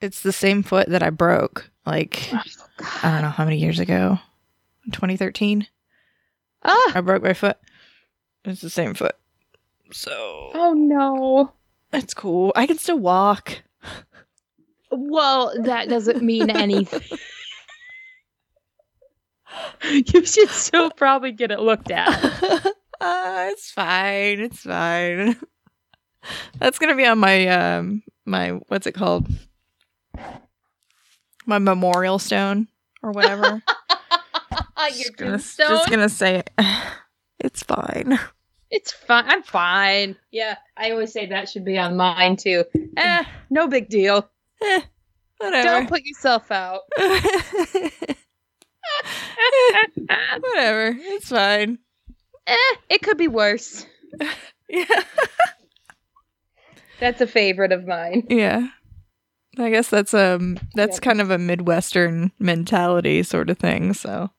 it's the same foot that I broke. Like Oh, I don't know how many years ago. 2013. Ah, I broke my foot. It's the same foot. So oh no. it's cool. I can still walk. Well, that doesn't mean anything. you should still probably get it looked at. uh, it's fine. It's fine. That's gonna be on my um my what's it called? My memorial stone or whatever. Your just, gonna, tombstone? just gonna say it's fine. It's fine. I'm fine. Yeah, I always say that should be on mine too. Eh, no big deal. Eh, whatever. Don't put yourself out. whatever. It's fine. eh, it could be worse. Yeah. That's a favorite of mine. Yeah. I guess that's um that's Yeah. kind of a midwestern mentality sort of thing, so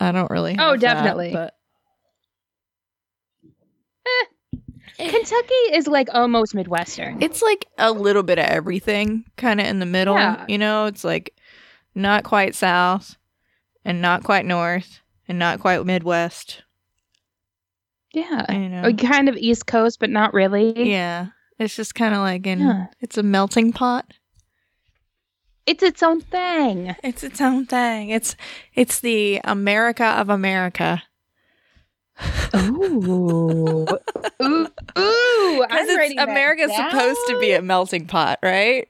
I don't really Oh, have that, definitely. but Kentucky is like almost Midwestern. it's like a little bit of everything kind of in the middle, Yeah. you know, it's like not quite south and not quite north and not quite midwest, yeah. you know. Oh, kind of East Coast, but not really. Yeah. It's just kind of like in Yeah. it's a melting pot. It's its own thing. It's its own thing. It's it's the America of America. Ooh. ooh. Ooh. Because I'm writing that America's supposed to be a melting pot, right?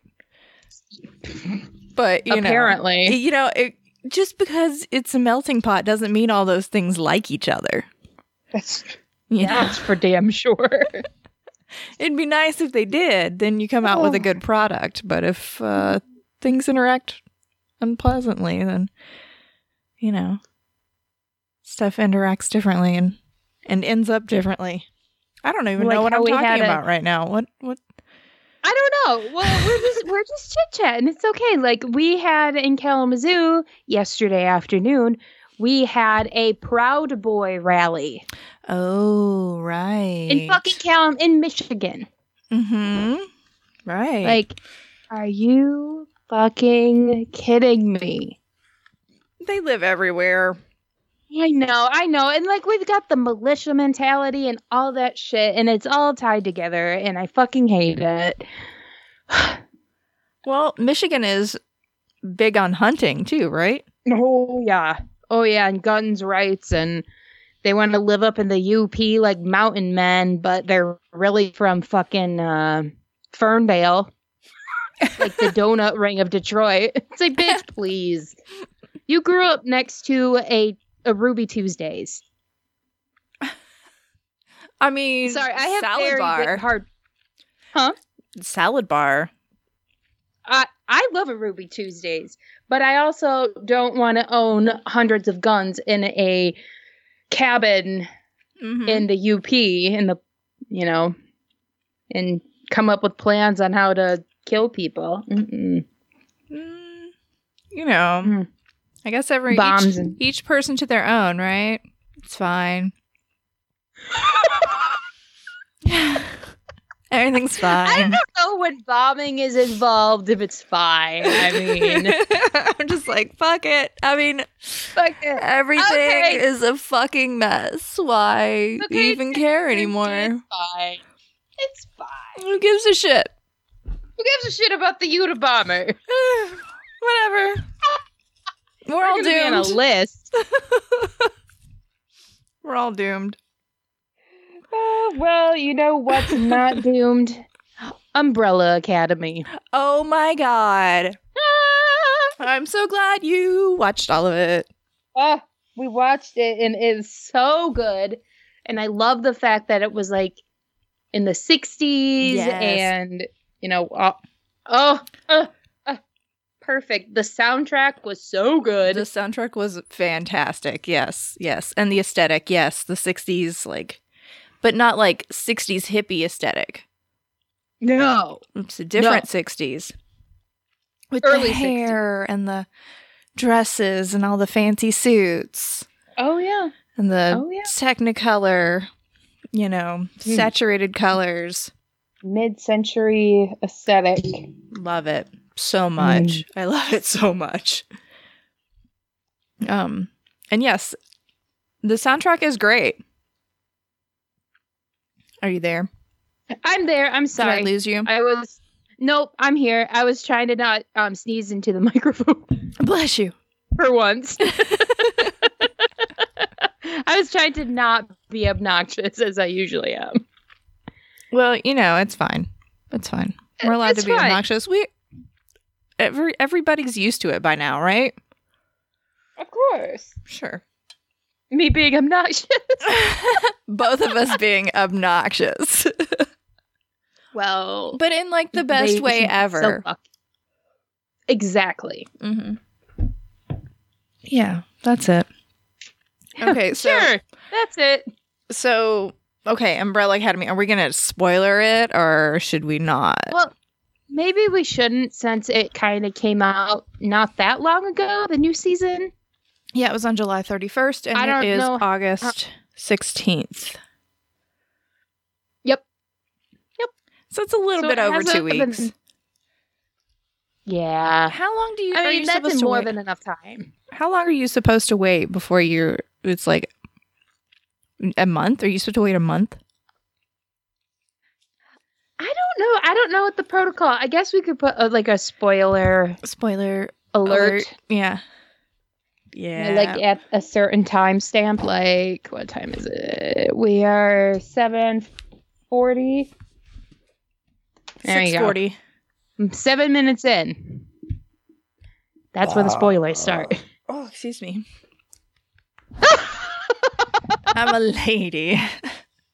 But you Apparently. know, you know, it, just because it's a melting pot doesn't mean all those things like each other. That's, You know, that's for damn sure. it'd be nice if they did. Then you come out with a Oh. good product. But if uh, things interact unpleasantly, then you know, stuff interacts differently and and ends up differently. I don't even Like know what I'm talking had a- about right now. What what? I don't know. Well, we're just we're just chit chatting. It's okay. Like we had in Kalamazoo yesterday afternoon, we had a Proud Boy rally Oh, right. in fucking Calam in Michigan. Mm-hmm. Right. Like, are you fucking kidding me? they live everywhere. I know, I know. And like we've got the militia mentality and all that shit, and it's all tied together, and I fucking hate it. Well, Michigan is big on hunting too, right? Oh yeah. Oh yeah, and guns rights and they want to live up in the UP like mountain men, but they're really from fucking uh, Ferndale. Like the donut ring of Detroit. It's like, bitch, please. You grew up next to a, a Ruby Tuesdays. I mean, Sorry, I have salad very bar. hard. Salad bar. I I love a Ruby Tuesdays, but I also don't want to own hundreds of guns in a cabin Mhm. in the UP in the you know and come up with plans on how to kill people. Mm-mm. Mm, you know, Mm. I guess every Bombs each, and- each person to their own, right? It's fine. Everything's fine. I don't know when bombing is involved if it's fine. I mean, I'm just like, fuck it. I mean, fuck it. everything Okay. is a fucking mess. Why Okay, even care anymore? It's fine. It's fine. Who gives a shit? Who gives a shit about the Unabomber? Whatever. We're, all We're gonna be on a doomed. list. We're all doomed. Uh, well, you know what's not doomed? Umbrella Academy. Oh my god. Ah! I'm so glad you watched all of it. Oh, we watched it and it's so good. And I love the fact that it was like in the 60s Yes. and, you know, uh, oh, uh, uh, perfect. The soundtrack was so good. The soundtrack was fantastic. Yes, yes. And the aesthetic, yes. The 60s, like, but not like 60s hippie aesthetic. no. It's a different 60s. With Early the hair and the dresses and all the fancy suits Oh, yeah. and the Oh, yeah. technicolor, you know, Mm. saturated colors. Mid century aesthetic. Love it. so much. I love it so much. Um, and yes, the soundtrack is great. Are you there? I'm there. I'm Did sorry. I lose you? I was Nope, I'm here. I was trying to not um sneeze into the microphone Bless you. for once. I was trying to not be obnoxious as I usually am. Well, you know, it's fine. It's fine. We're allowed It's to be fine. obnoxious. We every everybody's used to it by now, right? Of course. Sure. Me being obnoxious. Both of us being obnoxious. Well, but in like the best way so ever. lucky. exactly. hmm Yeah, that's it. Okay, so sure. That's it. so okay, Umbrella Academy. Are we gonna spoiler it or should we not? Well, maybe we shouldn't since it kind of came out not that long ago, the new season. yeah, it was on July thirty first, and I it is know- uh, August sixteenth. Yep. Yep. So it's a little So bit over two weeks. been- Yeah. How long do you? I are mean, you that's supposed to more wait? than enough time. How long are you supposed to wait before you're? It's like a month. Are you supposed to wait a month? I don't know. I don't know what the protocol. I guess we could put uh like a spoiler Spoiler alert, Yeah. Yeah. like at a certain time stamp. Like what time is it? We are seven forty. There you go. forty. I'm seven minutes in. That's where the spoilers start. Oh, excuse me. I'm a lady.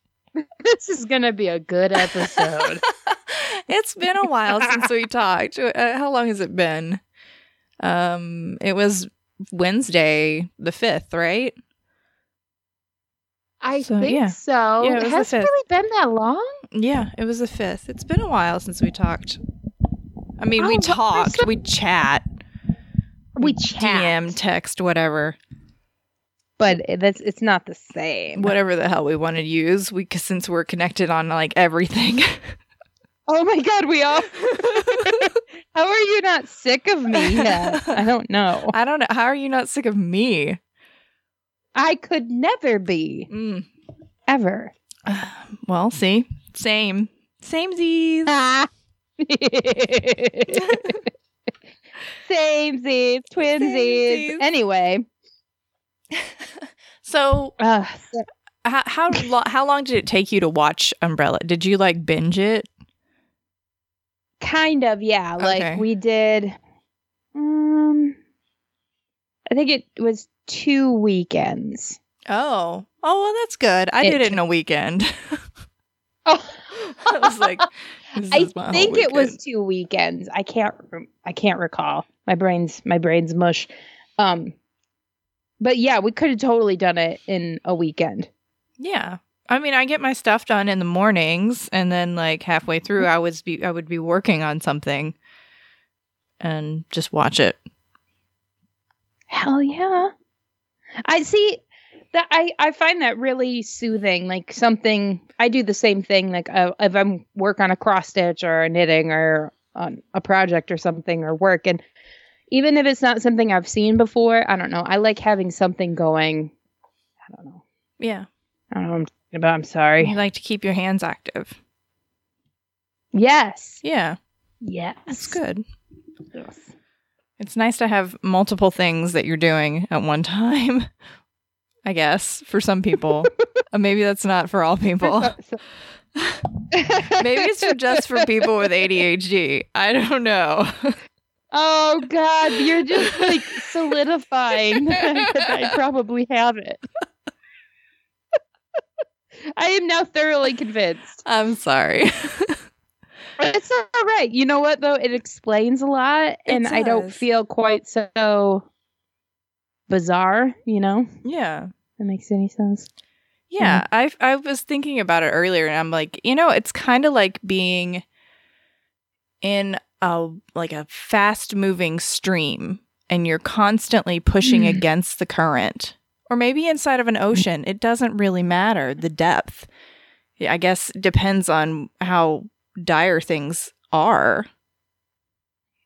this is gonna be a good episode. it's been a while since we talked. Uh, how long has it been? Um, it was Wednesday the fifth, right? I So, think yeah. so. Yeah, it Has it really been that long? Yeah, it was the fifth. It's been a while since we talked. I mean, Oh, we talked, the- we chat, We chat, DM, text, whatever, but that's it's not the same. whatever the hell we want to use. We since we're connected on like everything. Oh my god, we all. How are you not sick of me yet? I don't know. I don't know. How are you not sick of me? I could never be Mm. ever. Well, see, same, same Z's. Ah. Same Z's, twinsies. Samesies. Anyway, So, uh, how how, lo- how long did it take you to watch Umbrella? Did you like binge it? kind of, yeah. Like we did. Um, I think it was two weekends. Oh, oh, well, that's good. I It did it took- in a weekend. Oh, I was like, I think it was two weekends. I can't. I can't recall. My brain's my brain's mush. Um, but yeah, we could have totally done it in a weekend. Yeah. I mean, I get my stuff done in the mornings and then like halfway through I was be I would be working on something and just watch it. Hell yeah! I see that. I I find that really soothing. Like something I do the same thing. Like uh, if I'm work on a cross stitch or a knitting or on a project or something or work, and even if it's not something I've seen before, I don't know. I like having something going. I don't know. Yeah. I don't know what I'm talking about. I'm sorry. You like to keep your hands active. Yes. Yeah. Yes. That's good. Yes. It's nice to have multiple things that you're doing at one time. I guess for some people. Uh, Maybe that's not for all people. Maybe it's for just for people with ADHD. I don't know. Oh God, you're just like solidifying that I probably have it. I am now thoroughly convinced. I'm sorry. It's all right. You know what though? It explains a lot, and I don't feel quite so bizarre. You know, yeah. that makes any sense. Yeah, I I was thinking about it earlier, and I'm like, you know, it's kind of like being in a like a fast moving stream, and you're constantly pushing Mm. against the current, or maybe inside of an ocean. It doesn't really matter the depth. I guess depends on how dire things are.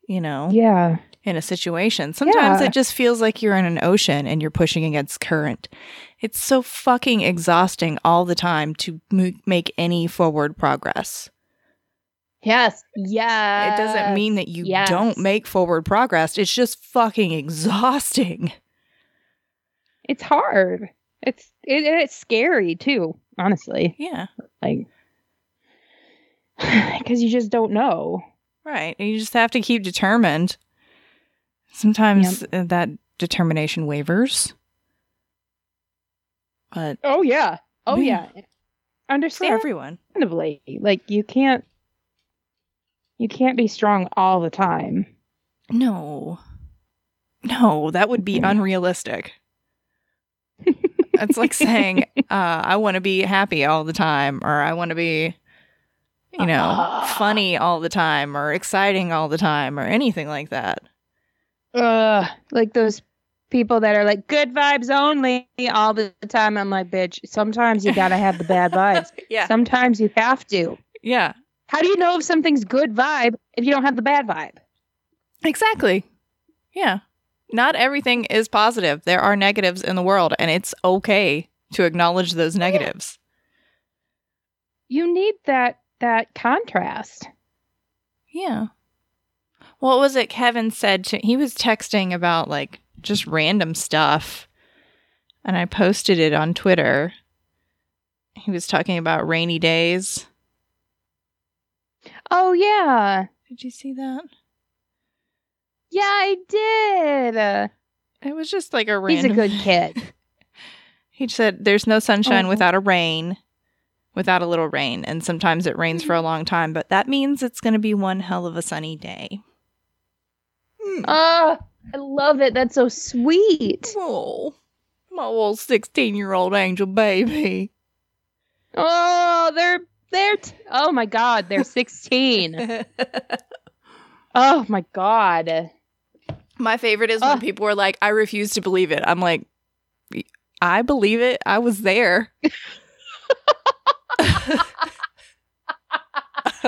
you know, Yeah. in a situation. Sometimes Yeah. it just feels like you're in an ocean and you're pushing against current. It's so fucking exhausting all the time to mo- make any forward progress. Yes. Yeah. it doesn't mean that you yes. don't make forward progress. It's just fucking exhausting. it's hard. It's it, it's scary too, honestly. Yeah. Like cuz you just don't know. Right. You just have to keep determined. Sometimes uh, that determination wavers. But Oh yeah. Oh Yeah. yeah. for everyone. like you can't you can't be strong all the time. No. No, that would be unrealistic. It's like saying, uh, I want to be happy all the time, or I want to be, you know, Ah. funny all the time, or exciting all the time, or anything like that. Uh, like those people that are like good vibes only all the time. I'm like, bitch, sometimes you gotta have the bad vibes. Yeah. Sometimes you have to. Yeah. How do you know if something's good vibe if you don't have the bad vibe? Exactly. Yeah. Not everything is positive. There are negatives in the world, and it's okay to acknowledge those negatives. You need that that contrast. Yeah. What was it Kevin said to he was texting about like just random stuff and I posted it on Twitter. He was talking about rainy days. Oh yeah. Did you see that? Yeah, I did. Uh, It was just like a random. he's a good kid. He said there's no sunshine Oh. without a rain, without a little rain, and sometimes it rains for a long time, but that means it's going to be one hell of a sunny day. Hmm. Oh, I love it. That's so sweet. Oh, my little 16 year old angel baby. Oh, they're they're t- oh my god, they're 16. oh my god. My favorite is when Ugh. people are like, I refuse to believe it. I'm like, I believe it. I was there. I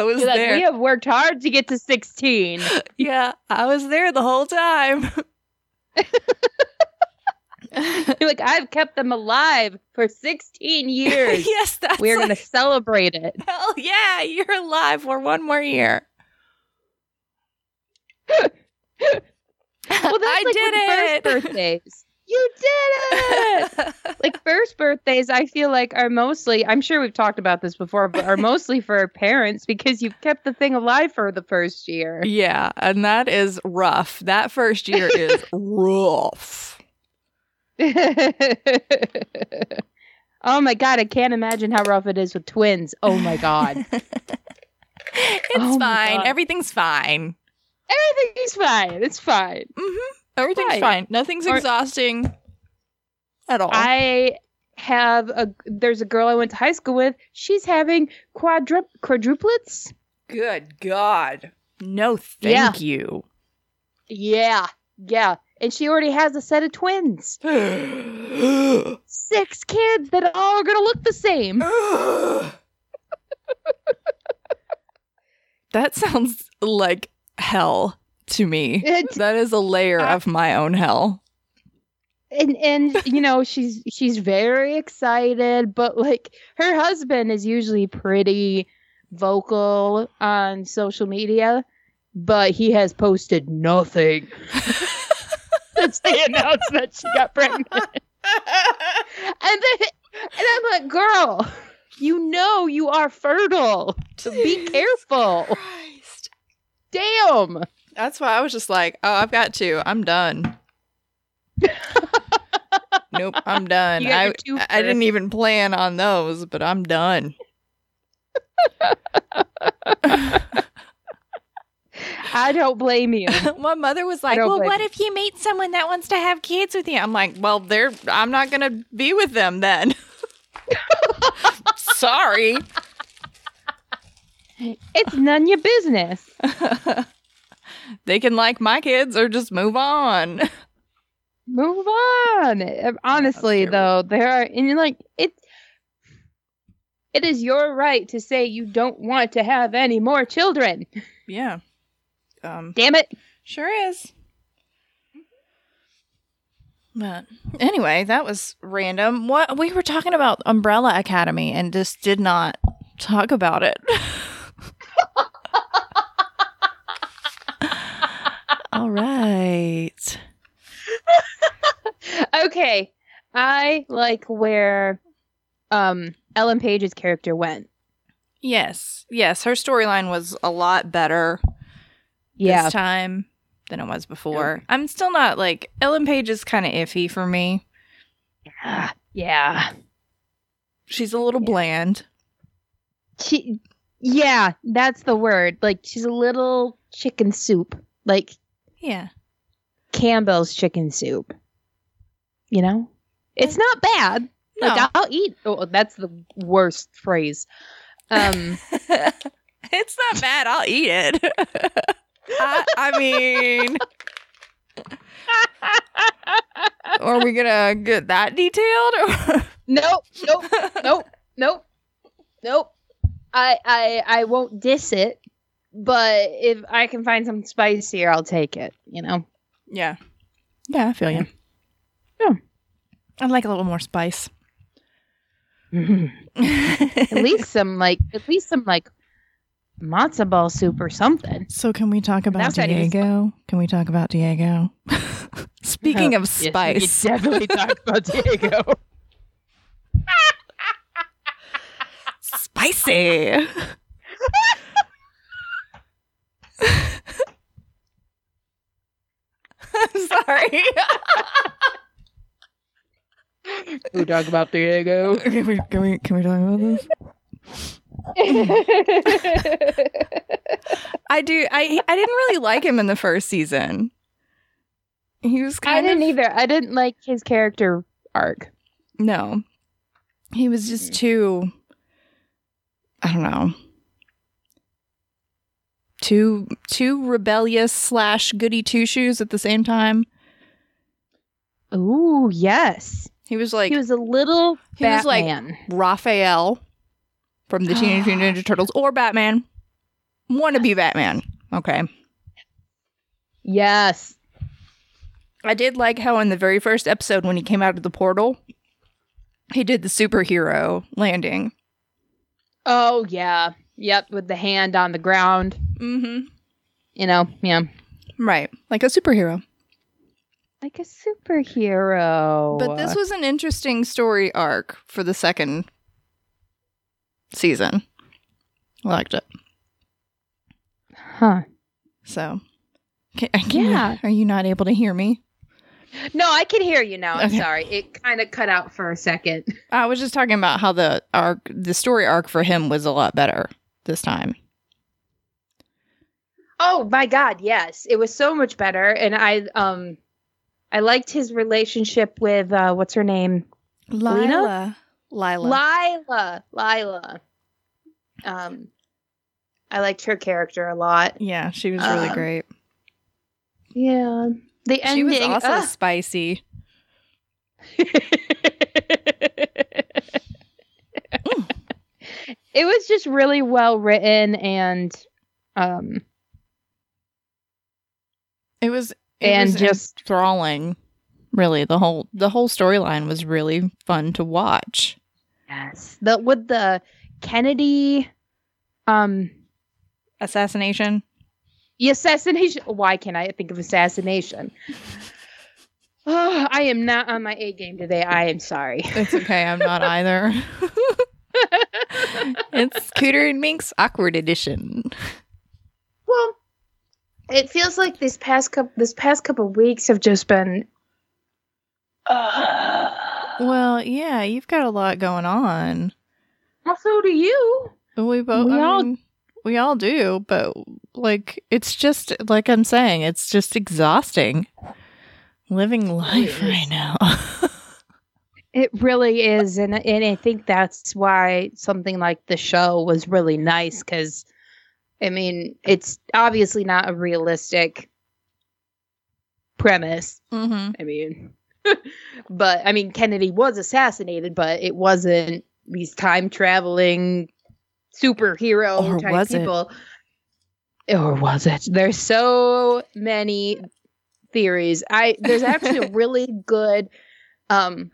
was You're like, there. we have worked hard to get to 16. yeah, I was there the whole time. You're like, I've kept them alive for 16 years. yes, that's We're like, going to celebrate it. Hell yeah, you're alive for one more year. Well, that's I like did it. First birthdays. You did it. like first birthdays, I feel like are mostly. I'm sure we've talked about this before, but are mostly for parents because you've kept the thing alive for the first year. yeah, and that is rough. That first year is rough. Oh my god, I can't imagine how rough it is with twins. Oh my god, It's Oh fine. God. Everything's fine. everything's fine. It's fine. Mm-hmm. Everything's Fine. fine. Nothing's Or- exhausting at all. I have a. There's a girl I went to high school with. She's having quadru- quadruplets. Good God. No, thank Yeah. you. Yeah, yeah, and she already has a set of twins. Six kids that all are gonna look the same. that sounds like hell to me. It- That is a layer I- of my own hell. and and you know she's she's very excited but like her husband is usually pretty vocal on social media but he has posted nothing since they announced that she got pregnant and then and i'm like girl you know you are fertile so be careful Christ. damn That's why I was just like, oh, I've got two. I'm done. nope, I'm done. I, I didn't even plan on those, but I'm done. i don't blame you My mother was like, "Well, what you. if you meet someone that wants to have kids with you?" I'm like, "Well, they're I'm not going to be with them then." Sorry. it's none of your business they can like my kids or just move on. Move on. Honestly, though, there are, and you're like, it. It is your right to say you don't want to have any more children. yeah. Um Damn it! Sure is. But anyway, that was random. What we were talking about Umbrella Academy and just did not talk about it. All right. okay. I like where um Ellen Page's character went. Yes. Yes, her storyline was a lot better Yeah. this time than it was before. I'm still not like Ellen Page is kind of iffy for me. Yeah. Yeah. She's a little Yeah. bland. She Yeah, that's the word. Like she's a little chicken soup. Like Yeah. Campbell's chicken soup. You know? It's not bad. No. Like I'll eat. Oh, that's the worst phrase. Um it's not bad. I'll eat it. I, I mean, are we gonna get that detailed? nope, nope, nope, nope, nope. I I I won't diss it, but if I can find something spicier, I'll take it. You know. yeah. Yeah, I feel you. Yeah. I'd like a little more spice. at least some like at least some like matzo ball soup or something. So, can we talk about That's not even Diego? Can we talk about Diego? Speaking of Yes, we spice, could definitely talk about Diego. spicy. I'm sorry. we talk about Diego. can, we, can we can we talk about this? I do. I I didn't really like him in the first season. He was kind I didn't of either. I didn't like his character arc. no. He was just mm. too. I don't know. Too too rebellious slash goody two shoes at the same time. Ooh, yes. He was like he was a little he was like- Batman. Raphael from the Teenage Mutant Ninja Turtles or Batman. Want to be Batman? Okay. yes. I did like how in the very first episode when he came out of the portal, he did the superhero landing. Oh yeah. Yep, with the hand on the ground. Mm-hmm. You know, yeah. Right. Like a superhero. Like a superhero. But this was an interesting story arc for the second season. Liked it. Huh. So, can, can you- Yeah. are you not able to hear me? No, I can hear you now. I'm Okay. sorry. It kind of cut out for a second. I was just talking about how the arc, the story arc for him was a lot better this time. Oh my god, yes. It was so much better and I um I liked his relationship with uh what's her name? Lila. Lila. Lila. Lila. Um I liked her character a lot. yeah, she was really Um, great. Yeah. The ending. She was also ugh. spicy. it was just really well written and um It was it And was just- enthralling. Really, the whole the whole storyline was really fun to watch. Yes. The with the Kennedy um Assassination. the assassination why can't I think of assassination? Oh, I am not on my A game today. I am sorry. It's okay. I'm not either. it's Cooter and Mink's awkward edition. Well, it feels like this past couple this past couple weeks have just been. Uh, Well, yeah, you've got a lot going on. well, so do you. We both. We I all- mean, we all do, but like, it's just like I'm saying, it's just exhausting living life right now. It really is, and and I think that's why something like the show was really nice because, I mean, it's obviously not a realistic premise. mm-hmm. I mean, but I mean, Kennedy was assassinated, but it wasn't these time traveling superhero Or type was it? people. or was it? There's so many theories. I there's actually a really good um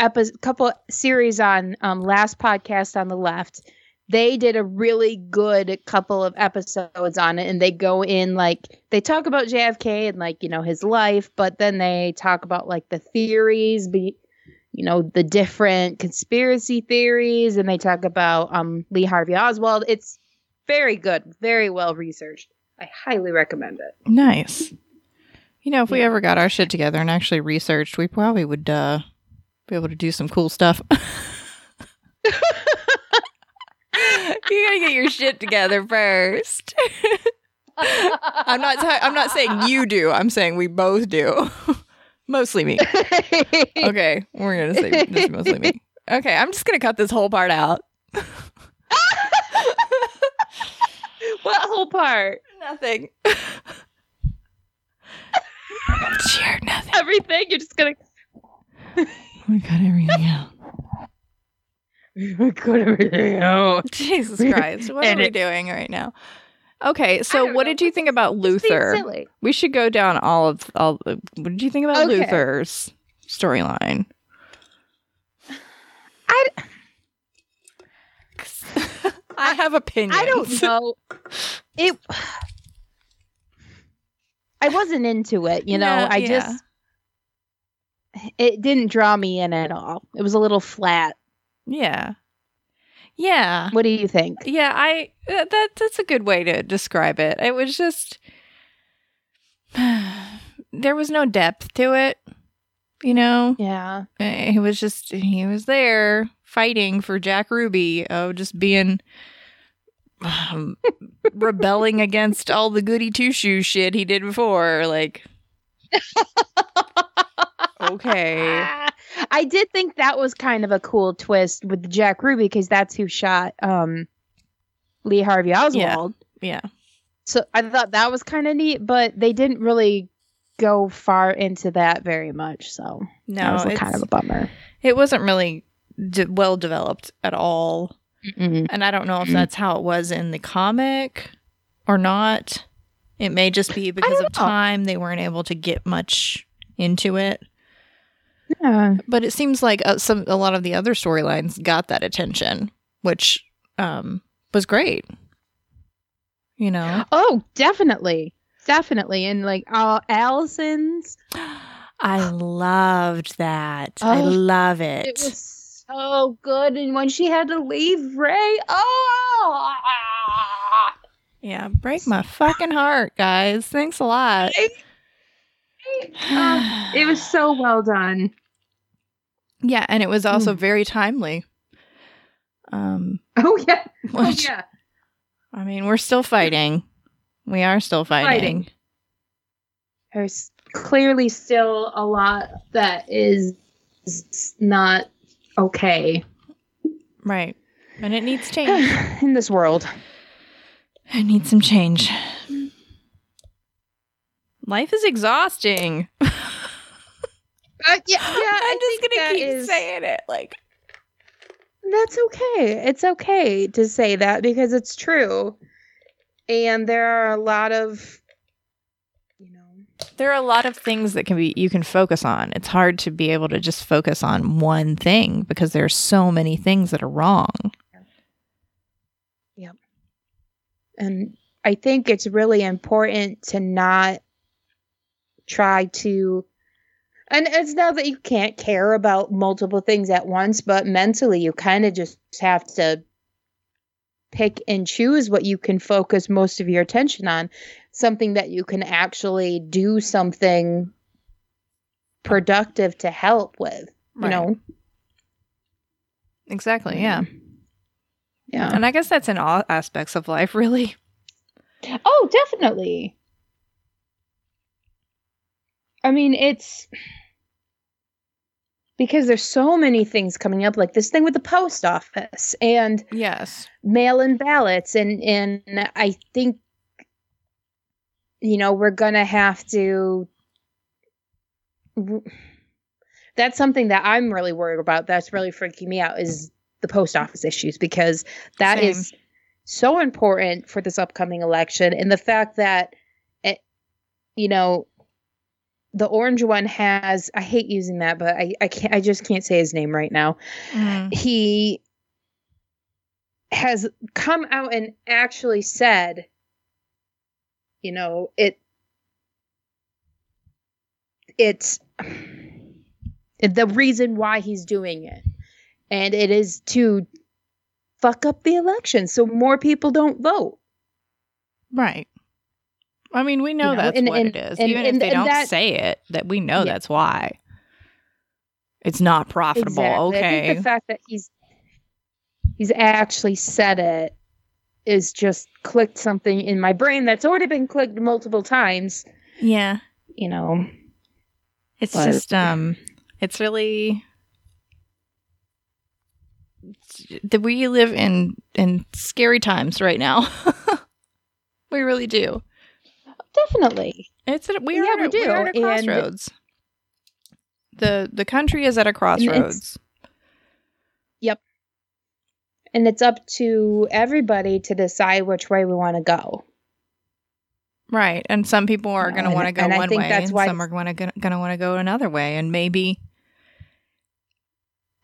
epi- couple series on um last podcast on the left. They did a really good couple of episodes on it and they go in like they talk about JFK and like, you know, his life, but then they talk about like the theories be you know, the different conspiracy theories and they talk about um Lee Harvey Oswald. It's very good, very well researched. I highly recommend it. Nice. You know, if we Yeah. ever got our shit together and actually researched, we probably would uh, be able to do some cool stuff. you gotta get your shit together first. I'm not. ta- I'm not saying you do. I'm saying we both do. mostly me. Okay, we're gonna say just mostly me. Okay, I'm just gonna cut this whole part out. what whole part? Nothing. Sure, nothing. Everything? You're just gonna We cut everything out. Cut everything out. Jesus Christ, what are we Edit. doing right now? Okay, so what know. did you think about Luther? We should go down all of all. The, what did you think about Okay. Luther's storyline? I, I have opinions. I don't know. It. I wasn't into it, you know. No, I yeah. just. It didn't draw me in at all. It was a little flat. Yeah, yeah, What do you think? yeah. I that that- that's a good way to describe it. It was just there was no depth to it. You know, Yeah. It was just he was there fighting for Jack Ruby. Oh, just being um, rebelling against all the goody two shoes shit he did before. Like, okay, I did think that was kind of a cool twist with Jack Ruby because that's who shot um, Lee Harvey Oswald. yeah, So I thought that was kind of neat, but they didn't really go far into that very much. So that no, was a kind of a bummer. it wasn't really de- well developed at all. Mm-mm. And I don't know if that's how it was in the comic or not. It may just be because of know. time they weren't able to get much into it. Yeah. But it seems like uh, some a lot of the other storylines got that attention, which um was great. You know, Oh, definitely, definitely, and like uh, Allison's, I loved that. I Oh, love it. it was so good, and when she had to leave Ray, oh. yeah, break my fucking heart, guys. Thanks a lot. Uh, it was so well done. Yeah, and it was also Mm. very timely. Um, Oh yeah. Oh which yeah. I mean, we're still fighting. We are still fighting. Fighting. There's clearly still a lot that is not okay Right. And it needs change. in this world. I need some change. Life is exhausting. Uh, yeah, yeah. I'm just gonna keep is- saying it. Like, That's okay. It's okay to say that because it's true. And there are a lot of, you know, there are a lot of things that can be you can focus on. It's hard to be able to just focus on one thing because there are so many things that are wrong. Yep. And I think it's really important to not try to and it's not that you can't care about multiple things at once, but mentally you kind of just have to pick and choose what you can focus most of your attention on. Something that you can actually do something productive to help with. You Right. know? Exactly. Yeah. Yeah. And I guess that's in all aspects of life, really. Oh, definitely. I mean, it's because there's so many things coming up, like this thing with the post office and Yes. mail-in ballots, and and I think you know we're gonna have to. That's something that I'm really worried about. That's really freaking me out is the post office issues because that Same. is so important for this upcoming election and the fact that it, you know the orange one has i hate using that but i i can't i just can't say his name right now Mm. he has come out and actually said you know it it's the reason why he's doing it and it is to fuck up the election so more people don't vote Right. I mean, we know, You know, that's and- what and- it is. and- Even if they don't that- say it, that we know Yeah. that's why. It's not profitable. Exactly. I Okay. think the fact that he's he's actually said it is just clicked something in my brain that's already been clicked multiple times. yeah. You know, It's But- just um it's really that we live in in scary times right now. we really do. Definitely. It's at, we are we do, are at a and- crossroads. The the country is at a crossroads. Yep. And it's up to everybody to decide which way we want to go. Right. And some people are going to want to go and one way and some are going to going to want to go another way and maybe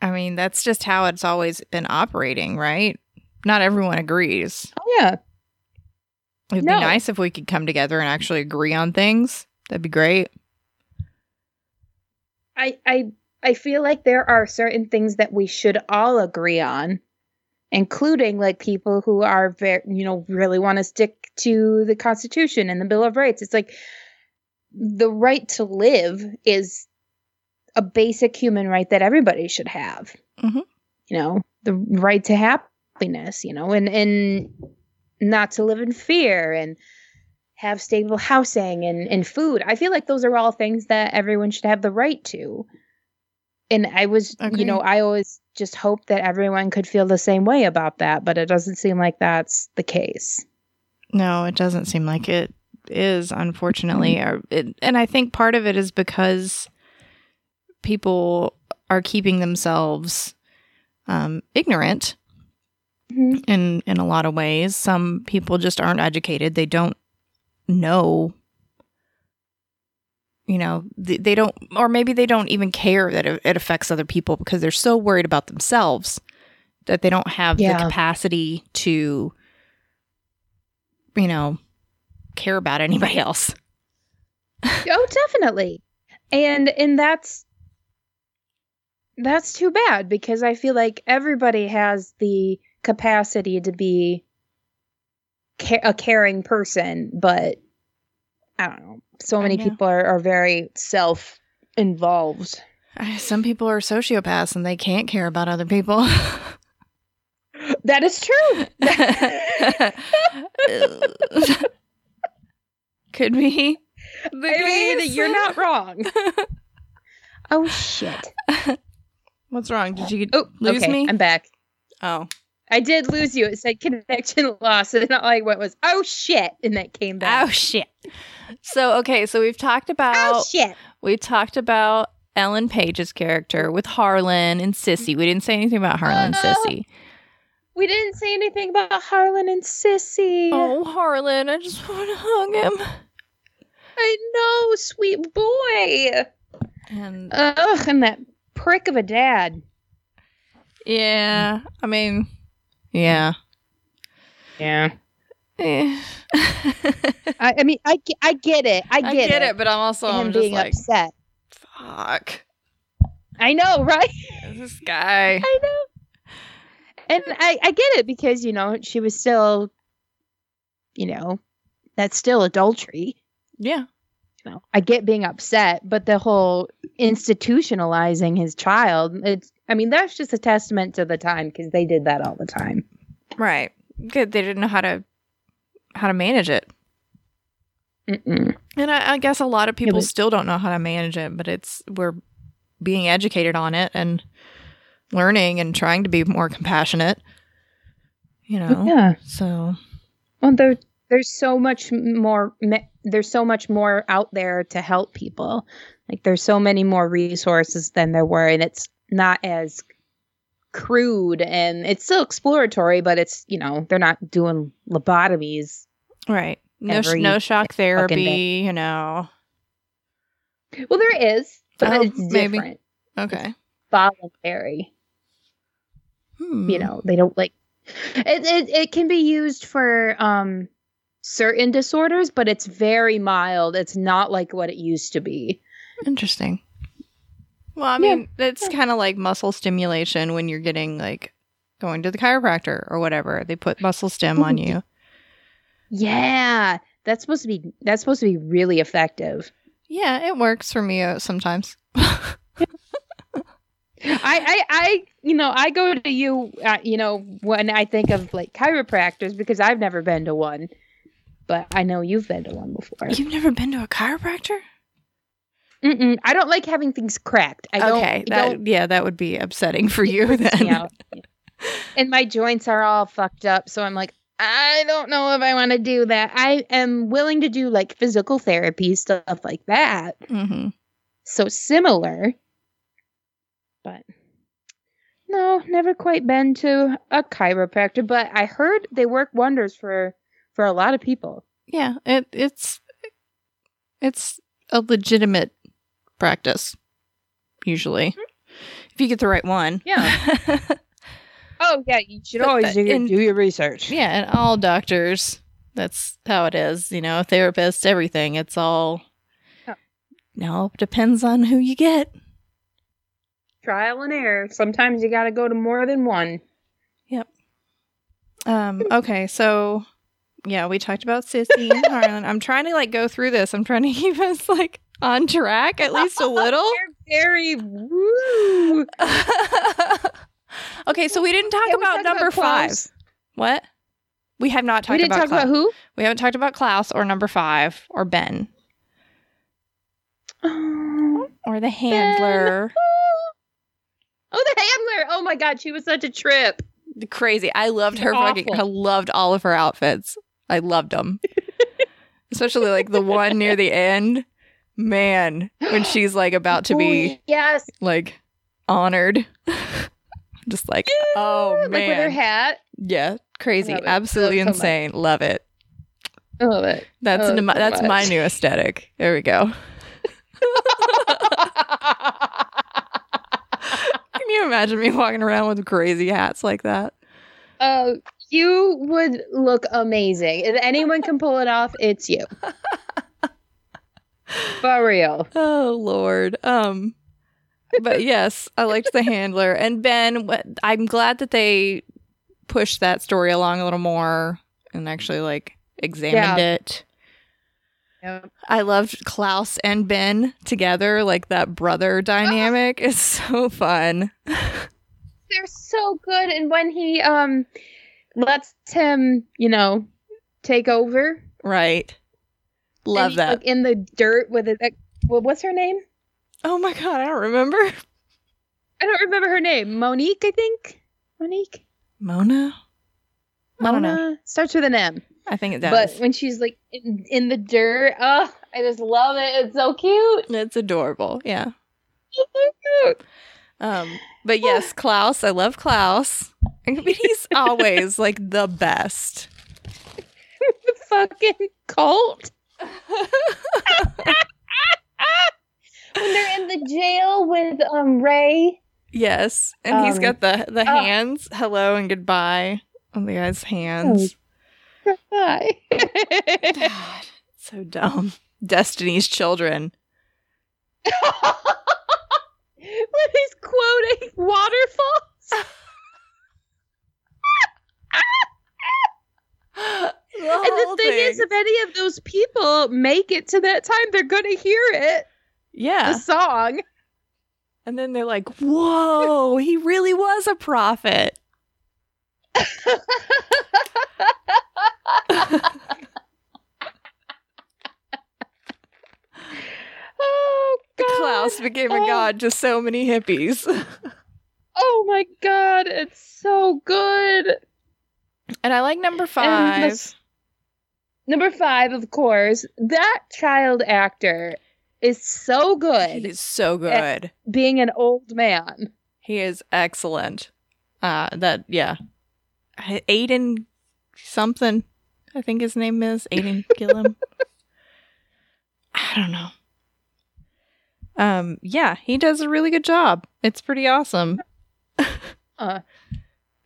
I mean, that's just how it's always been operating, right? Not everyone agrees. Oh yeah. It'd No. be nice if we could come together and actually agree on things. That'd be great. I I I feel like there are certain things that we should all agree on, including like people who are very you know really want to stick to the Constitution and the Bill of Rights. It's like the right to live is a basic human right that everybody should have. Mhm. You know, the right to happiness. You know, and and not to live in fear and have stable housing and, and food. I feel like those are all things that everyone should have the right to. And I was, you know, I always just hope that everyone could feel the same way about that, but it doesn't seem like that's the case. No, it doesn't seem like it is, unfortunately. Or it, and I think part of it is because people are keeping themselves um, ignorant Mhm. in in a lot of ways. Some people just aren't educated. They don't know. You know, they, they don't, or maybe they don't even care that it, it affects other people because they're so worried about themselves that they don't have Yeah. the capacity to, you know, care about anybody else. oh, definitely. And and that's that's too bad because I feel like everybody has the capacity to be ca- a caring person, but I don't know. So many people are, are very self involved. Some people are sociopaths and they can't care about other people. That is true. Could be. You're not wrong. oh shit. What's wrong? Did you Oh, lose okay, me? I'm back. oh. I did lose you. It said connection lost, and all I went was, "Oh shit," and that came back. Oh shit. So okay, so we've talked about Oh, shit. we talked about Ellen Page's character with Harlan and Sissy. We didn't say anything about Harlan and Oh. Sissy. We didn't say anything about Harlan and Sissy. Oh, Harlan, I just want to hug him. I know, sweet boy. And Ugh, and that prick of a dad. yeah, I mean, yeah. Yeah. Eh. I, I mean, I, I get it. I I get, get, it. it, but I'm also I'm just being like, upset. fuck I know, right? this guy. I know. And I, I get it because, you know, she was still, you know, that's still adultery. Yeah, You know, I get being upset, but the whole institutionalizing his child, it's, I mean, that's just a testament to the time because they did that all the time. right. Good. They didn't know how to how to manage it. Mm-mm. And I, I guess a lot of people but- still don't know how to manage it, but it's we're being educated on it and learning and trying to be more compassionate. You know, Yeah. so Well, there, there's so much more. There's so much more out there to help people. Like there's so many more resources than there were, and it's not as crude and it's still exploratory, but it's you know they're not doing lobotomies. Right. No, sh- no shock therapy, you know. Well, there is, but Oh, it's maybe. different, Okay. voluntary. Hmm. You know, they don't like it. It, it can be used for um certain disorders, but it's very mild. It's not like what it used to be. Interesting. Well, I Yeah. mean, it's kind of like muscle stimulation when you're getting like going to the chiropractor or whatever. They put muscle stim on you. Yeah, that's supposed to be that's supposed to be really effective. Yeah, it works for me uh, sometimes. I, I, I, you know, I go to you, uh, you know, when I think of like chiropractors because I've never been to one, but I know you've been to one before. You've never been to a chiropractor? Mm-mm, I don't like having things cracked. I don't. okay, that don't yeah, that would be upsetting for you then. And my joints are all fucked up, so I'm like, I don't know if I want to do that. I am willing to do like physical therapy stuff like that. hmm so similar. But no, never quite been to a chiropractor, but I heard they work wonders for for a lot of people. Yeah, it it's it's a legitimate practice usually. If you get the right one. Yeah. Oh yeah, you should But always do your, in- do your research. Yeah, and all doctors, that's how it is. You know, therapists, everything. It's all. Yeah. No, depends on who you get. Trial and error. Sometimes you got to go to more than one. Yep. Um. Okay, so yeah, we talked about Sissy and Harlan. I'm trying to like go through this. I'm trying to keep us like on track at least a little. You're very woo. okay, so we didn't talk we about talk number five. What? We have not We talked didn't about talk Klaus. about who? We haven't talked about Klaus or number five or Ben Oh, or the handler. oh, the handler. Oh my god, she was such a trip. crazy. I loved her fucking. I loved all of her outfits. I loved them, especially like the one near the end. Man, when she's like about to be yes. like honored, just like oh like with her hat. yeah, crazy, absolutely Love it so insane. Love it. I love it. That's Oh, so that's my new aesthetic. There we go. Can you imagine me walking around with crazy hats like that? Oh, you would look amazing. If anyone can pull it off, it's you. For real. Oh Lord. Um but yes, I liked the handler and Ben. I'm glad that they pushed that story along a little more and actually like examined Yeah. it. I loved Klaus and Ben together, like that brother dynamic is so fun. They're so good. And when he um lets him, you know, take over. Right. Love that. Like in the dirt with it. Well, what's her name? oh my god, I don't remember. I don't remember her name. Monique, I think. Monique. Mona? I don't know. Mona? Starts with an M. I think it does. But when she's like in, in the dirt, oh, I just love it. It's so cute. it's adorable. Yeah. It's so cute. Um, but yes, Klaus. I love Klaus. I mean, he's always like the best. the fucking cult. when they're in the jail with um Ray. Yes, and he's got the the oh. hands, hello and goodbye on the guy's hands. Hi. God, so dumb. Destiny's Children. when he's quoting waterfalls. The And the whole thing, is, if any of those people make it to that time, they're gonna hear it. yeah, The song. and then they're like, "Whoa, he really was a prophet." oh god. Klaus became a Oh. god to so many hippies. Oh my god, it's so good. And I like number five. Number five, of course, that child actor is so good He's so good. being an old man. He is excellent. Uh, that yeah, Aiden something. I think his name is Aiden Gillum. I don't know. Um, yeah, he does a really good job. It's pretty awesome. Uh,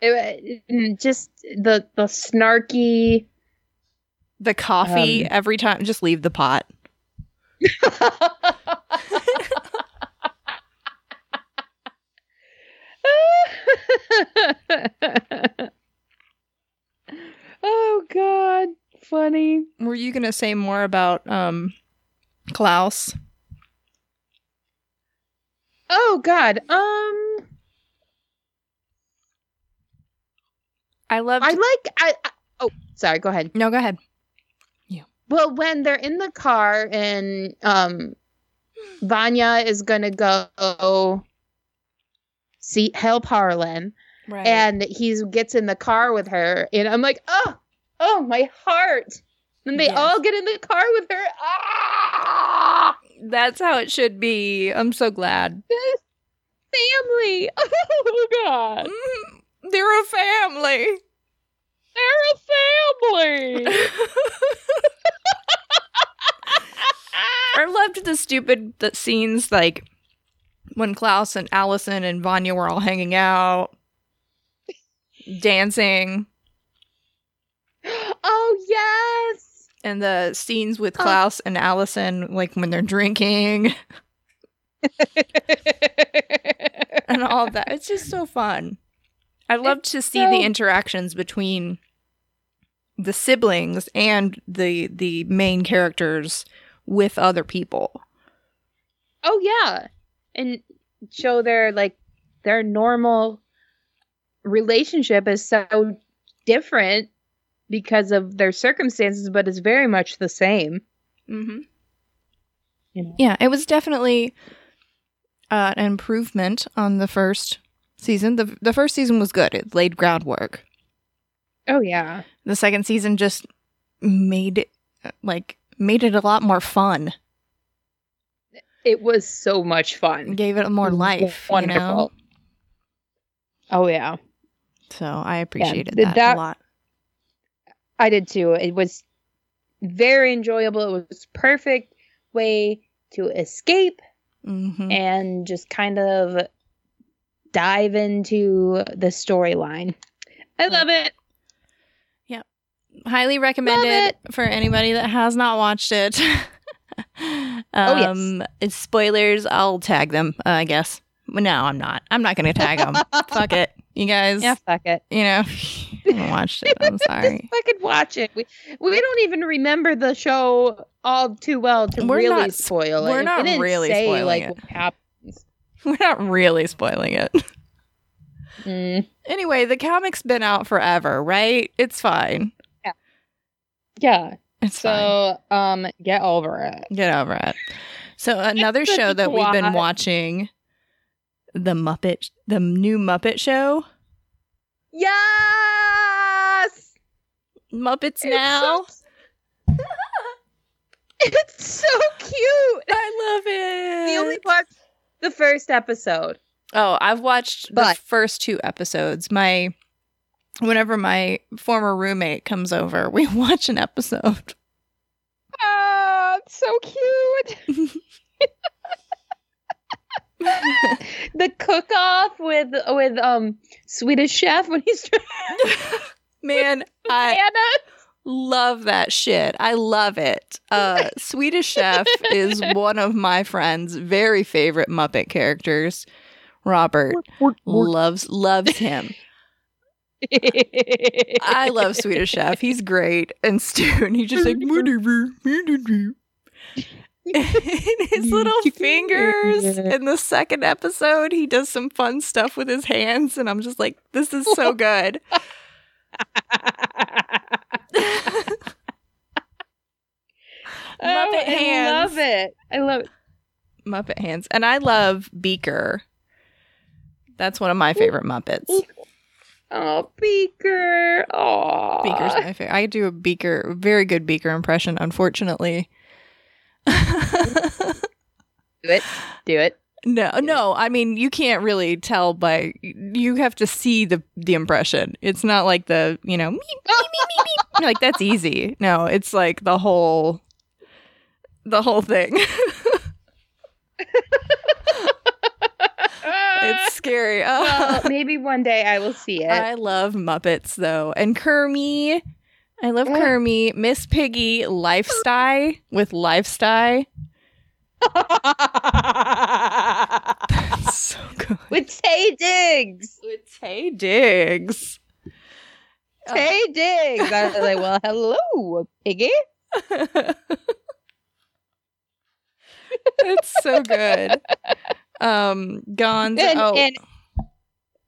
it, it- just the the snarky. The coffee Um, every time, just leave the pot. oh God, funny. Were you gonna say more about um Klaus? Oh God. Um, I loved. I like. I, I oh, sorry. Go ahead. no, go ahead. Yeah. Well, when they're in the car and um, Vanya is gonna go see help Harlan, Right. and he gets in the car with her, and I'm like, oh, oh, my heart. And they Yes. all get in the car with her. Ah, That's how it should be. I'm so glad. family. Oh God, Mm, they're a family. they're a family. I loved the stupid the scenes like when Klaus and Allison and Vanya were all hanging out, dancing, oh yes. and the scenes with Oh. Klaus and Allison like when they're drinking and all of that. It's just so fun. I love to see the interactions between the siblings and the the main characters with other people. Oh yeah, and show their like their normal relationship is so different because of their circumstances, but it's very much the same. Mm-hmm. You know. Yeah, it was definitely uh, an improvement on the first season. the The first season was good; it laid groundwork. Oh yeah, The second season just made it like made it a lot more fun. it was so much fun. Gave it more It life. wonderful. You know? Oh yeah, So I appreciated did that, that- a lot. I did too. It was very enjoyable. It was perfect way to escape hmm and just kind of dive into the storyline. I love it. Yep. Highly recommended it. for anybody that has not watched it. um, Oh, yes. it's spoilers. I'll tag them. Uh, I guess. No, I'm not. I'm not going to tag them. Fuck it, you guys. Yeah, fuck it. You know, I watched it. I'm sorry. I could watch it. We we don't even remember the show all too well to We're really not- spoil it. we're It not didn't really say, spoiling like it. what happens. We're not really spoiling it. Mm, Anyway, the comic's been out forever, right? It's fine. yeah. Yeah. It's fine. So um, get over it. Get over it. So another show that we've been watching, the Muppet, the new Muppet Show, Yes. Muppets It's Now. so- it's so cute. I love it. We only watched the first episode. Oh, I've watched the first two episodes. My whenever my former roommate comes over, we watch an episode. Ah, it's so cute. the cook off with with um Swedish chef when he's trying Man, I Anna. Love that shit. I love it. Uh Swedish Chef is one of my friend's very favorite Muppet characters. Robert loves loves him. I love Swedish Chef. He's great. And Stu, and he just like whatever. whatever." And his little fingers in the second episode, he does some fun stuff with his hands, and I'm just like, this is so good. Oh, Muppet I hands. love it. I love it. Muppet hands. And I love Beaker. That's one of my favorite Muppets. Oh, Beaker. Oh, Beaker's my favorite. I do a Beaker, very good Beaker impression, unfortunately. do it. Do it. No, no. I mean, you can't really tell by you have to see the the impression. It's not like the you know me meep, meep, meep. like that's easy. No, it's like the whole the whole thing. it's scary. well, maybe one day I will see it. I love Muppets though, and Kermie. I love Yeah. Kermie. Miss Piggy, Lifestyle with Lifestyle. That's so good. With Taye Diggs. With Taye Diggs. Oh. Taye Diggs. I was like, well, hello, piggy. it's so good. Um. And, oh, and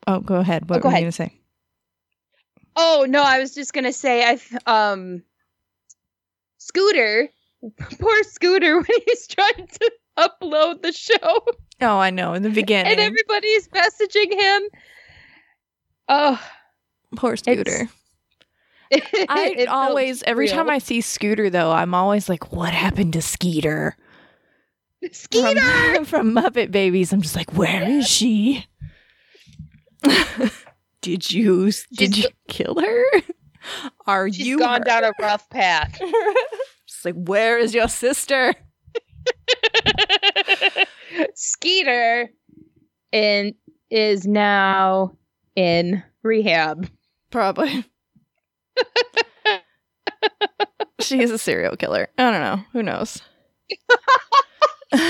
oh, go ahead. What go were you gonna say? oh no, I was just gonna say, I th- um, Scooter, poor Scooter, when he's trying to upload the show, Oh, I know. In the beginning, and everybody's messaging him. Oh, poor Scooter. I always, every real. time I see Scooter, though, I'm always like, "What happened to Skeeter?" Skeeter. from, from Muppet Babies. I'm just like, where is she? did you did She's you kill her? Are She's you gone her? down a rough path. Just like, where is your sister? Skeeter and is now in rehab. Probably. She's a serial killer. I don't know. Who knows?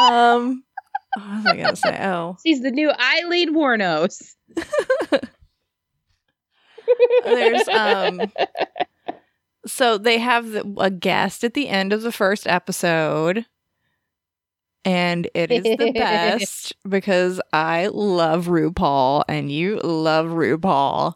um, what was I gonna say? Oh, She's the new Aileen Wuornos. there's um. So they have the, a guest at the end of the first episode, and it is the best because I love RuPaul and you love RuPaul.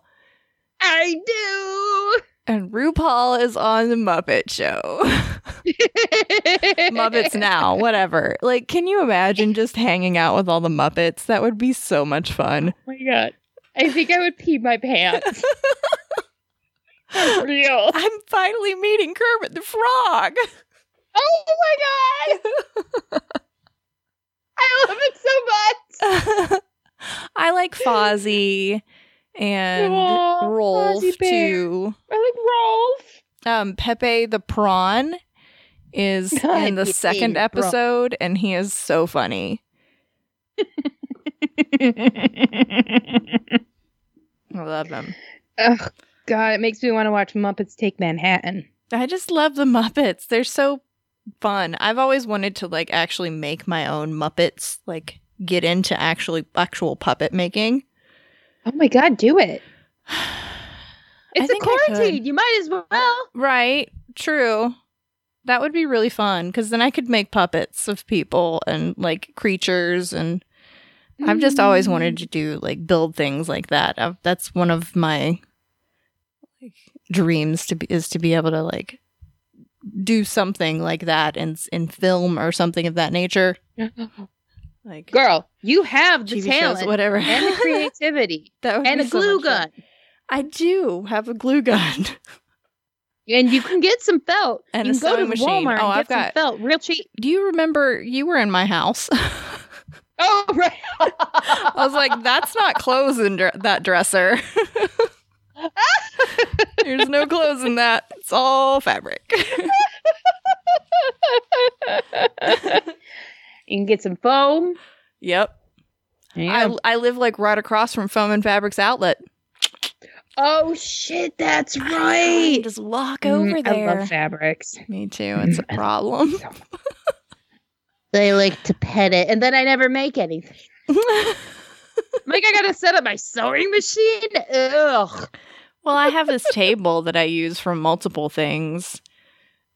I do. And RuPaul is on the Muppet Show. Muppets now, whatever. Like, can you imagine just hanging out with all the Muppets? That would be so much fun. Oh my god. I think I would pee my pants. For real. I'm finally meeting Kermit the Frog. Oh my god. I love it so much. I like Fozzie and Aw, Rowlf too. I like Rowlf. Um, Pepe the Prawn is in the second episode, and he is so funny. I love him. Ugh, God, it makes me want to watch Muppets Take Manhattan. I just love the Muppets. They're so fun. I've always wanted to like actually make my own Muppets, like get into actually actual puppet making. Oh my God, do it. It's a think I could. quarantine. You might as well. Right. True. That would be really fun because then I could make puppets of people and like creatures and I've just always wanted mm. to do like build things like that. i that's one of my like dreams to be is to be able to like do something like that in in film or something of that nature. Like Girl, you have the TV shows, talent whatever, and the creativity that would and a so glue much fun. gun. I do have a glue gun. And you can get some felt. And you a can go to sewing machine. Walmart Oh, and I've get some got- felt real cheap. do you remember you were in my house? Oh, right. I was like, that's not clothes in dr- that dresser. There's no clothes in that. It's all fabric. you can get some foam. yep. Yeah. I, I live like right across from Foam and Fabrics Outlet. oh shit, that's right. just walk Mm, over I love fabrics. Me too. It's a problem. They like to pet it, and then I never make anything. like I gotta set up my sewing machine. Ugh. well, I have this table that I use for multiple things.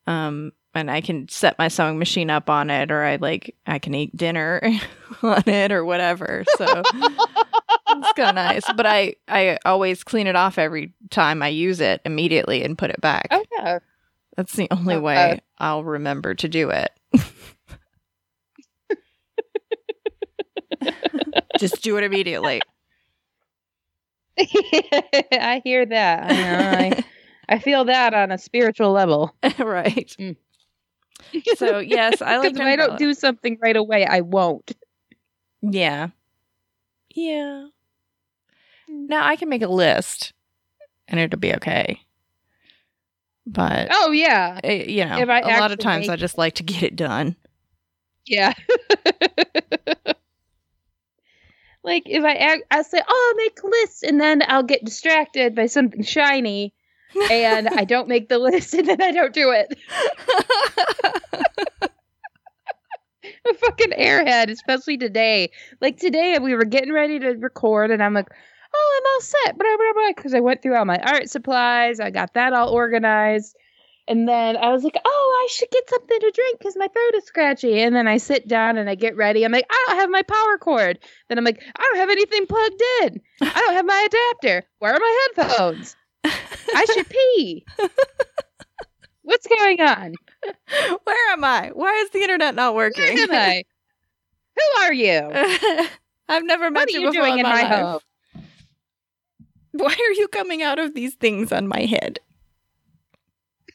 Um, and I can set my sewing machine up on it, or I like I can eat dinner on it, or whatever. So it's kind of nice. But I I always clean it off every time I use it immediately and put it back. Oh yeah. That's the only way uh. I'll remember to do it. Just do it immediately. I hear that. I, I, I feel that on a spiritual level. right. Mm. So yes, I like. Because if I don't do something right away, I won't. Yeah. Yeah. Now I can make a list, and it'll be okay. But Oh yeah, eh, you know, If I a lot of times I just like to get it done. yeah. Like if I act, I say, "Oh, I'll make lists," and then I'll get distracted by something shiny, and I don't make the list, and then I don't do it. a fucking airhead, especially today. Like today, we were getting ready to record, and I'm like, "Oh, I'm all set," blah blah blah, because I went through all my art supplies. I got that all organized, and then I was like, "Oh, I should get something to drink because my throat is scratchy." And then I sit down and I get ready. I'm like, "I don't have my power cord." Then I'm like, "I don't have anything plugged in. I don't have my adapter. Where are my headphones? I should pee." What's going on? Where am I? Why is the internet not Where working? am I? Who are you? I've never met What are you you before doing in my life. home? Why are you coming out of these things on my head?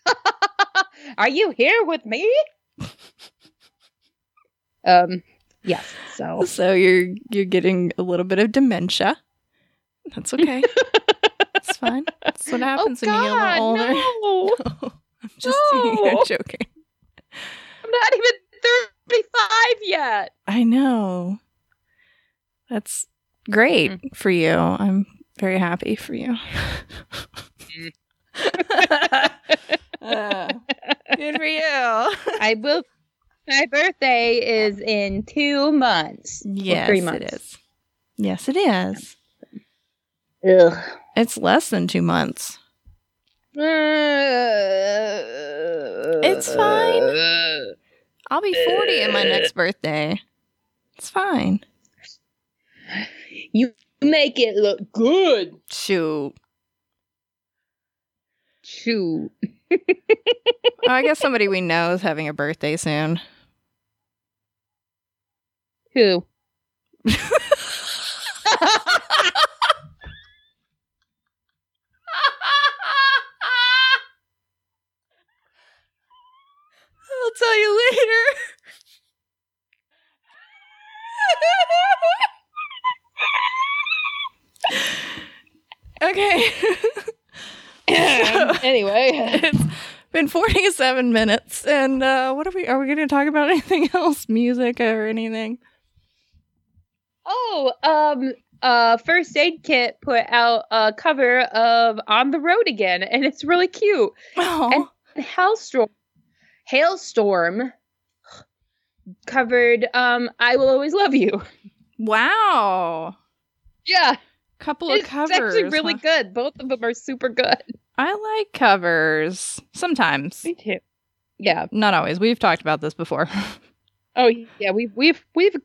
Are you here with me? um, yes. So So you're you're getting a little bit of dementia. That's okay. it's fine. That's what happens oh when you get a little older. no! I'm just. I'm joking. I'm not even thirty-five yet. I know. That's great Mm. for you. I'm very happy for you. Uh, good for you. I will. My birthday is in two months. Well, yes, three months. is. Yes, it is. Ugh. It's less than two months. Uh, it's fine. I'll be 40 in my next birthday. It's fine. You make it look good. Shoot. Shoot. Oh, I guess somebody we know is having a birthday soon. Who? I'll tell you later. okay. anyway, it's been 47 minutes and uh what are we are we going to talk about anything else? Music or anything? Oh, um, uh, First Aid Kit put out a cover of "On the Road Again," and it's really cute. oh. Halestorm, Halestorm covered um, "I Will Always Love You." wow. Yeah, couple of covers. it's actually really huh? good. Both of them are super good. i like covers sometimes Me too. Yeah. not always we've talked about this before Oh yeah. We've we've we've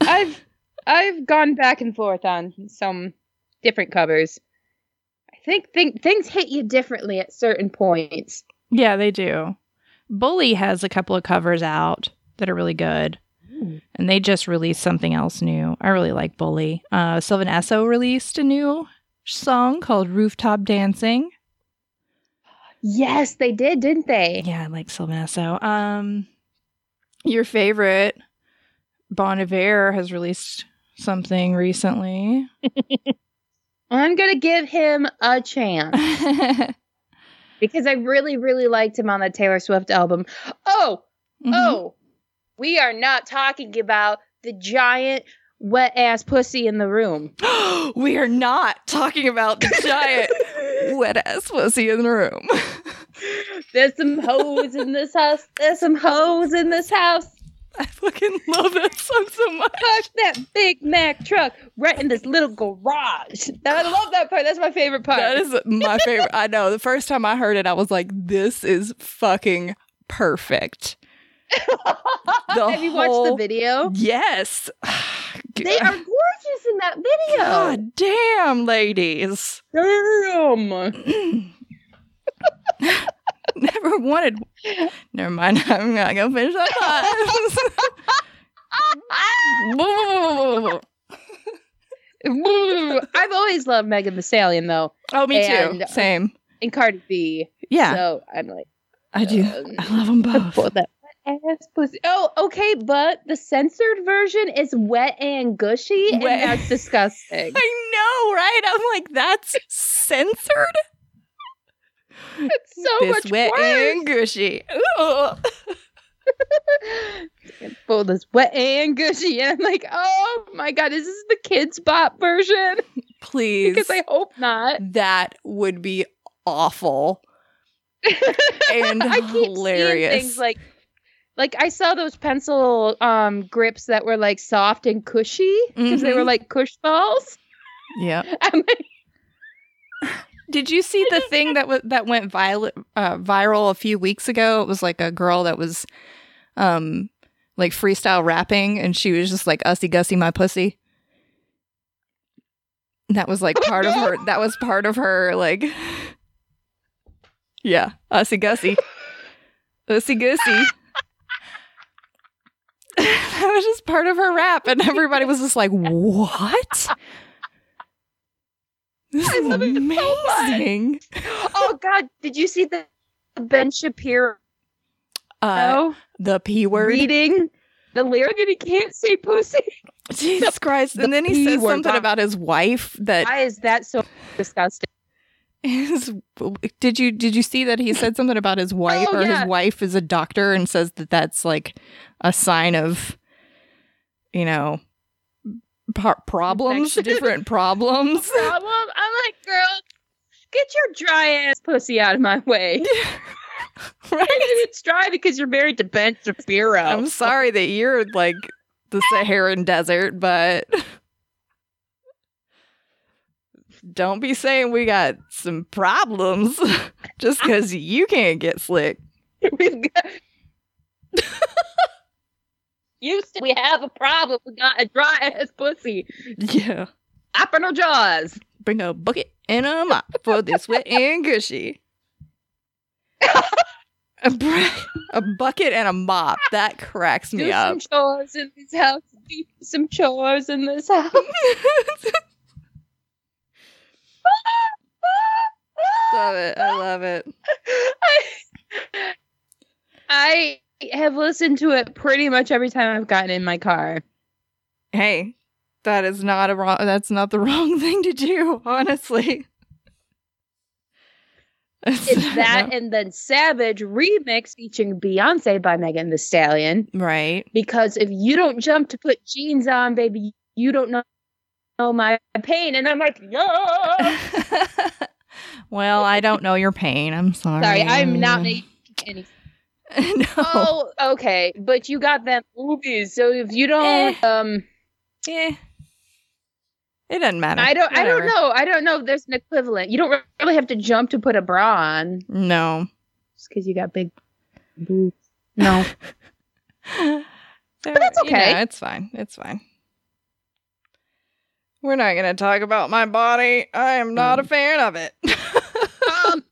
I've I've gone back and forth on some different covers. I think think things hit you differently at certain points. yeah they do bully has a couple of covers out that are really good and they just released something else new i really like bully uh sylvan esso released a new song called rooftop dancing Yes, they did, didn't they? Yeah, I like Sylvan Esso. Um, your favorite Bon Iver has released something recently. I'm gonna give him a chance because I really, really liked him on the Taylor Swift album. Oh, Mhm. oh, we are not talking about the giant wet ass pussy in the room. we are not talking about the giant wet ass pussy in the room. There's some hoes in this house. There's some hoes in this house. I fucking love that song so much. Park that Big Mac truck right in this little garage. I love that part. That's my favorite part. That is my favorite. I know. The first time I heard it, I was like, this is fucking perfect. The Have you watched the video? Yes. They are gorgeous in that video. God damn, ladies. Damn. Never wanted. Never mind. I'm not gonna finish that thought. I've always loved Megan Thee Stallion though, oh, me too. And- um, Same. and Cardi B. Yeah. So I'm like, I do. Um, I love them both. Both that wet ass pussy. Oh, okay, but the censored version is wet and gushy, and Wet- that's disgusting. I know, right? I'm like, that's censored. It's so this much wet worse. and gushy. Both this wet and gushy, and I'm like, oh my god, is this the Kidz Bop version? Please, Because I hope not. that would be awful and I keep hilarious. things like like I saw those pencil um grips that were like soft and cushy because they were Mhm. like Koosh balls. yeah. Did you see the thing that was that went viral uh, viral a few weeks ago? It was like a girl that was um like freestyle rapping and she was just like ussy gussy my pussy. That was like part of her that was part of her like Yeah, ussy gussy. ussy gussy. that was just part of her rap and everybody was just like, "What?" This is love it so amazing. oh god, did you see the Ben Shapiro Uh, the P word. reading the lyric and he can't say pussy? Jesus Christ. the And then he says something about his wife that Why is that so disgusting? Is did you did you see that he said something about his wife Oh, or yeah. his wife is a doctor and says that that's like a sign of you know par- problems Infection. different problems Problem? I'm like, girl, get your dry ass pussy out of my way. right it's dry because you're married to Ben Shapiro. i'm sorry that you're like the saharan desert but don't be saying we got some problems just because you can't get slick We've got. Houston, we have a problem. We got a dry ass pussy. yeah Open our jaws. bring a bucket and a mop for this wet and gushy. a, br- a bucket and a mop. That cracks me Do up. some chores in this house. Do some chores in this house. Love it. I love it. I have listened to it pretty much every time I've gotten in my car. Hey, that is not a wrong. That's not the wrong thing to do. Honestly, It's that and then Savage remix featuring Beyonce by Megan Thee Stallion. right. Because if you don't jump to put jeans on, baby, you don't know, know my pain. And I'm like, no. well, I don't know your pain. I'm sorry. Sorry, I'm not making any no. Oh, okay. But you got them movies. So if you don't um Eh. It doesn't matter. I don't I don't know. I don't know if there's an equivalent. You don't really have to jump to put a bra on No. just because you got big boobs. No. but that's okay. it's fine. It's fine. We're not going to talk about my body. I am not a Mm. fan of it. um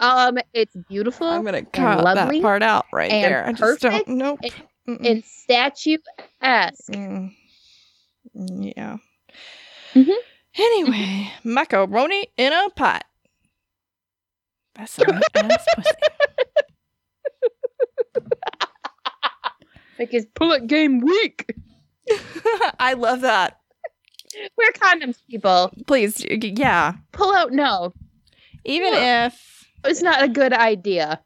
um it's beautiful I'm going to cut that part out right there. I just don't. perfect Nope. and- Mm-mm. and statue esque. Mm. Yeah. Mhm. Anyway, macaroni in a pot. That's a ass pussy. Like his pull-up game weak. I love that. Wear condoms, people. Please, yeah. Pull out no. Even if It's not a good idea.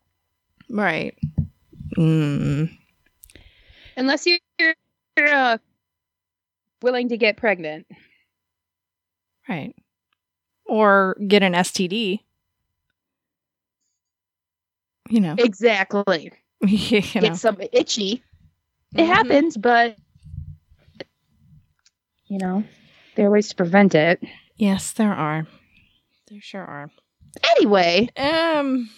right. Mm. Unless you're, you're uh, willing to get pregnant. Right. Or get an STD. You know. Exactly. you know. Get some itchy. It Mhm. happens, but you know, there are ways to prevent it. Yes, there are. There sure are. Anyway, Um.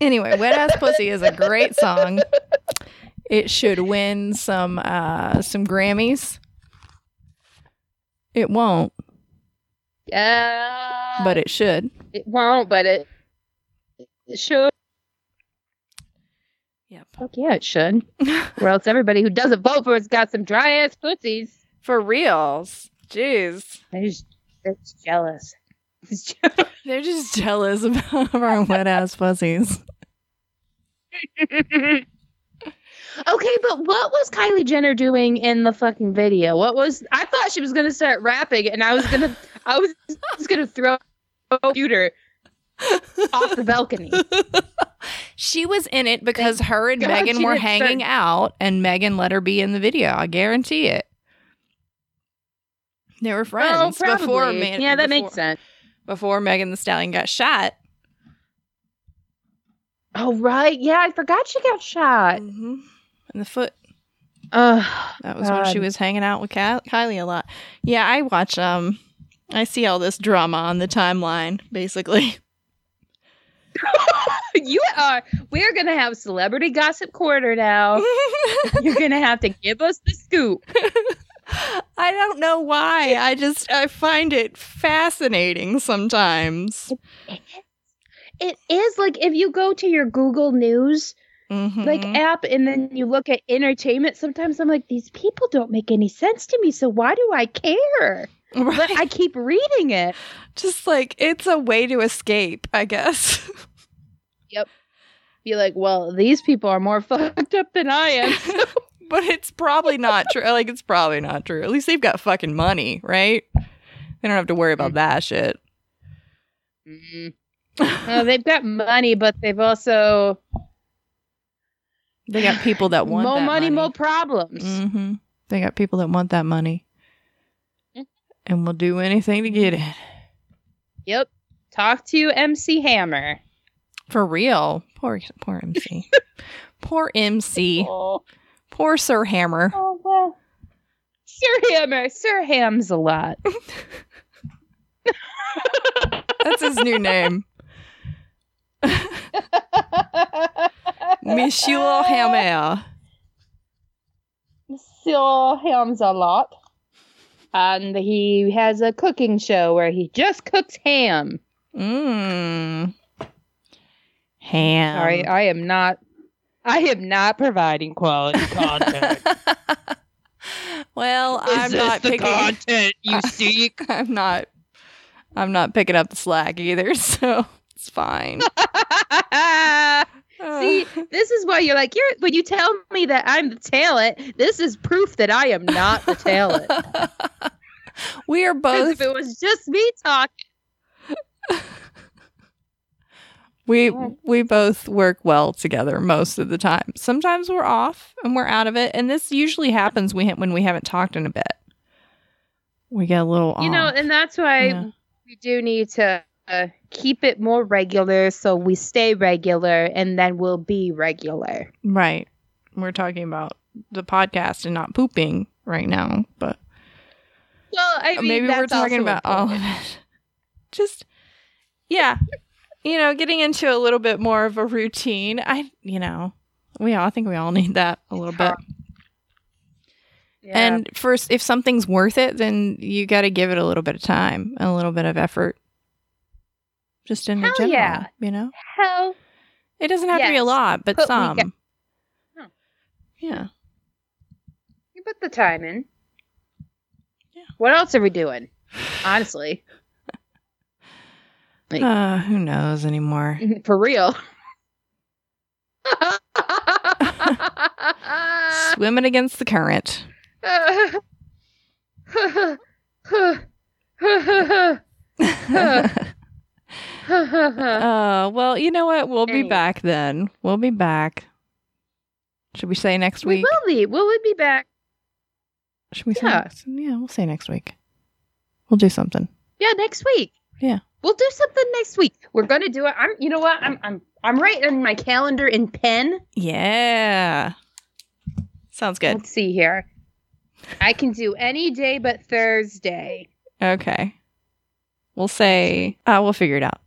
Anyway, Wet Ass Pussy is a great song. It should win some uh some Grammys. It won't, Yeah. but it should. it won't. But it, it should. Yep. Fuck yeah, it should. or else everybody who doesn't vote for it's got some dry ass pussies. For reals. Jeez. They're just, they're just jealous. They're just jealous of our wet ass pussies. okay, but what was Kylie Jenner doing in the fucking video? What was I thought she was gonna start rapping and I was gonna I was just gonna throw a computer off the balcony. she was in it because her and God Megan were hanging start- out and Megan let her be in the video. I guarantee it. They were Oh, friends before. Man- Yeah, that before, makes sense. Before Megan Thee Stallion got shot. Oh right, yeah, I forgot she got shot. Mm-hmm. In the foot. Uh, That was when she was hanging out with Ky- Kylie a lot. Yeah, I watch um I see all this drama on the timeline, basically. you are. We're gonna have celebrity gossip quarter now. You're gonna have to give us the scoop. I don't know why. I just I find it fascinating sometimes. It is like if you go to your Google News Mhm. like app and then you look at entertainment. Sometimes I'm like, these people don't make any sense to me. So why do I care? Right. But I keep reading it. just like it's a way to escape, I guess. Yep. Be like, well, these people are more fucked up than I am. but it's probably not true. Like it's probably not true. At least they've got fucking money, right? They don't have to worry about that shit. Mm. Well, they've got money, but they've also They got people that want more that money, money, more problems. hmm They got people that want that money, Mm. And we'll do anything to get it. Yep. Talk to MC Hammer. For real. Poor, poor MC. poor MC. Oh, Poor Sir Hammer. oh well. Sir Hammer. Sir Ham's a lot. That's his new name. Monsieur Hammer. Sir Ham's a lot. And he has a cooking show where he just cooks ham. Mmm. Ham. Sorry, I am not. I am not providing quality content. well, I'm not picking. content you seek? I'm not. I'm not picking up the slack either, so it's fine. See, this is why you're like you're when you tell me that I'm the talent. This is proof that I am not the talent. we are both. if it was just me talking, We we both work well together most of the time. Sometimes we're off and we're out of it, and this usually happens we when we haven't talked in a bit. We get a little you know, and that's why Yeah. we do need to uh, keep it more regular, so we stay regular, and then we'll be regular. right. We're talking about the podcast and not pooping right now, but Well, I mean, maybe we're talking about all of it. Just yeah, you know, getting into a little bit more of a routine. I, you know, we all I think we all need that a little bit. Yeah. And first, if something's worth it, then you got to give it a little bit of time, a little bit of effort. Just in the Hell general, yeah. you know, hell, it doesn't have to be a lot, but we some. Yeah. you put the time in. Yeah. What else are we doing? Honestly, Like- Uh, who knows anymore? for real. Swimming against the current. uh, well, you know what? We'll be back then. We'll be back. Should we say next week? We will be. We will be back? Should we say? Yeah. Next? Yeah, we'll say next week. We'll do something. Yeah, next week. Yeah. We'll do something next week. We're gonna do it. I'm. You know what? I'm. I'm. I'm writing my calendar in pen. Yeah. Sounds good. Let's see here. I can do any day but Thursday. Okay. We'll say, uh, we'll figure it out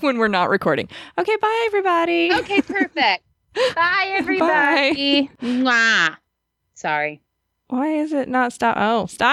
when we're not recording. Okay, bye, everybody. Okay, perfect. Bye, everybody. Mwah. Sorry. Why is it not stop? Oh, stop.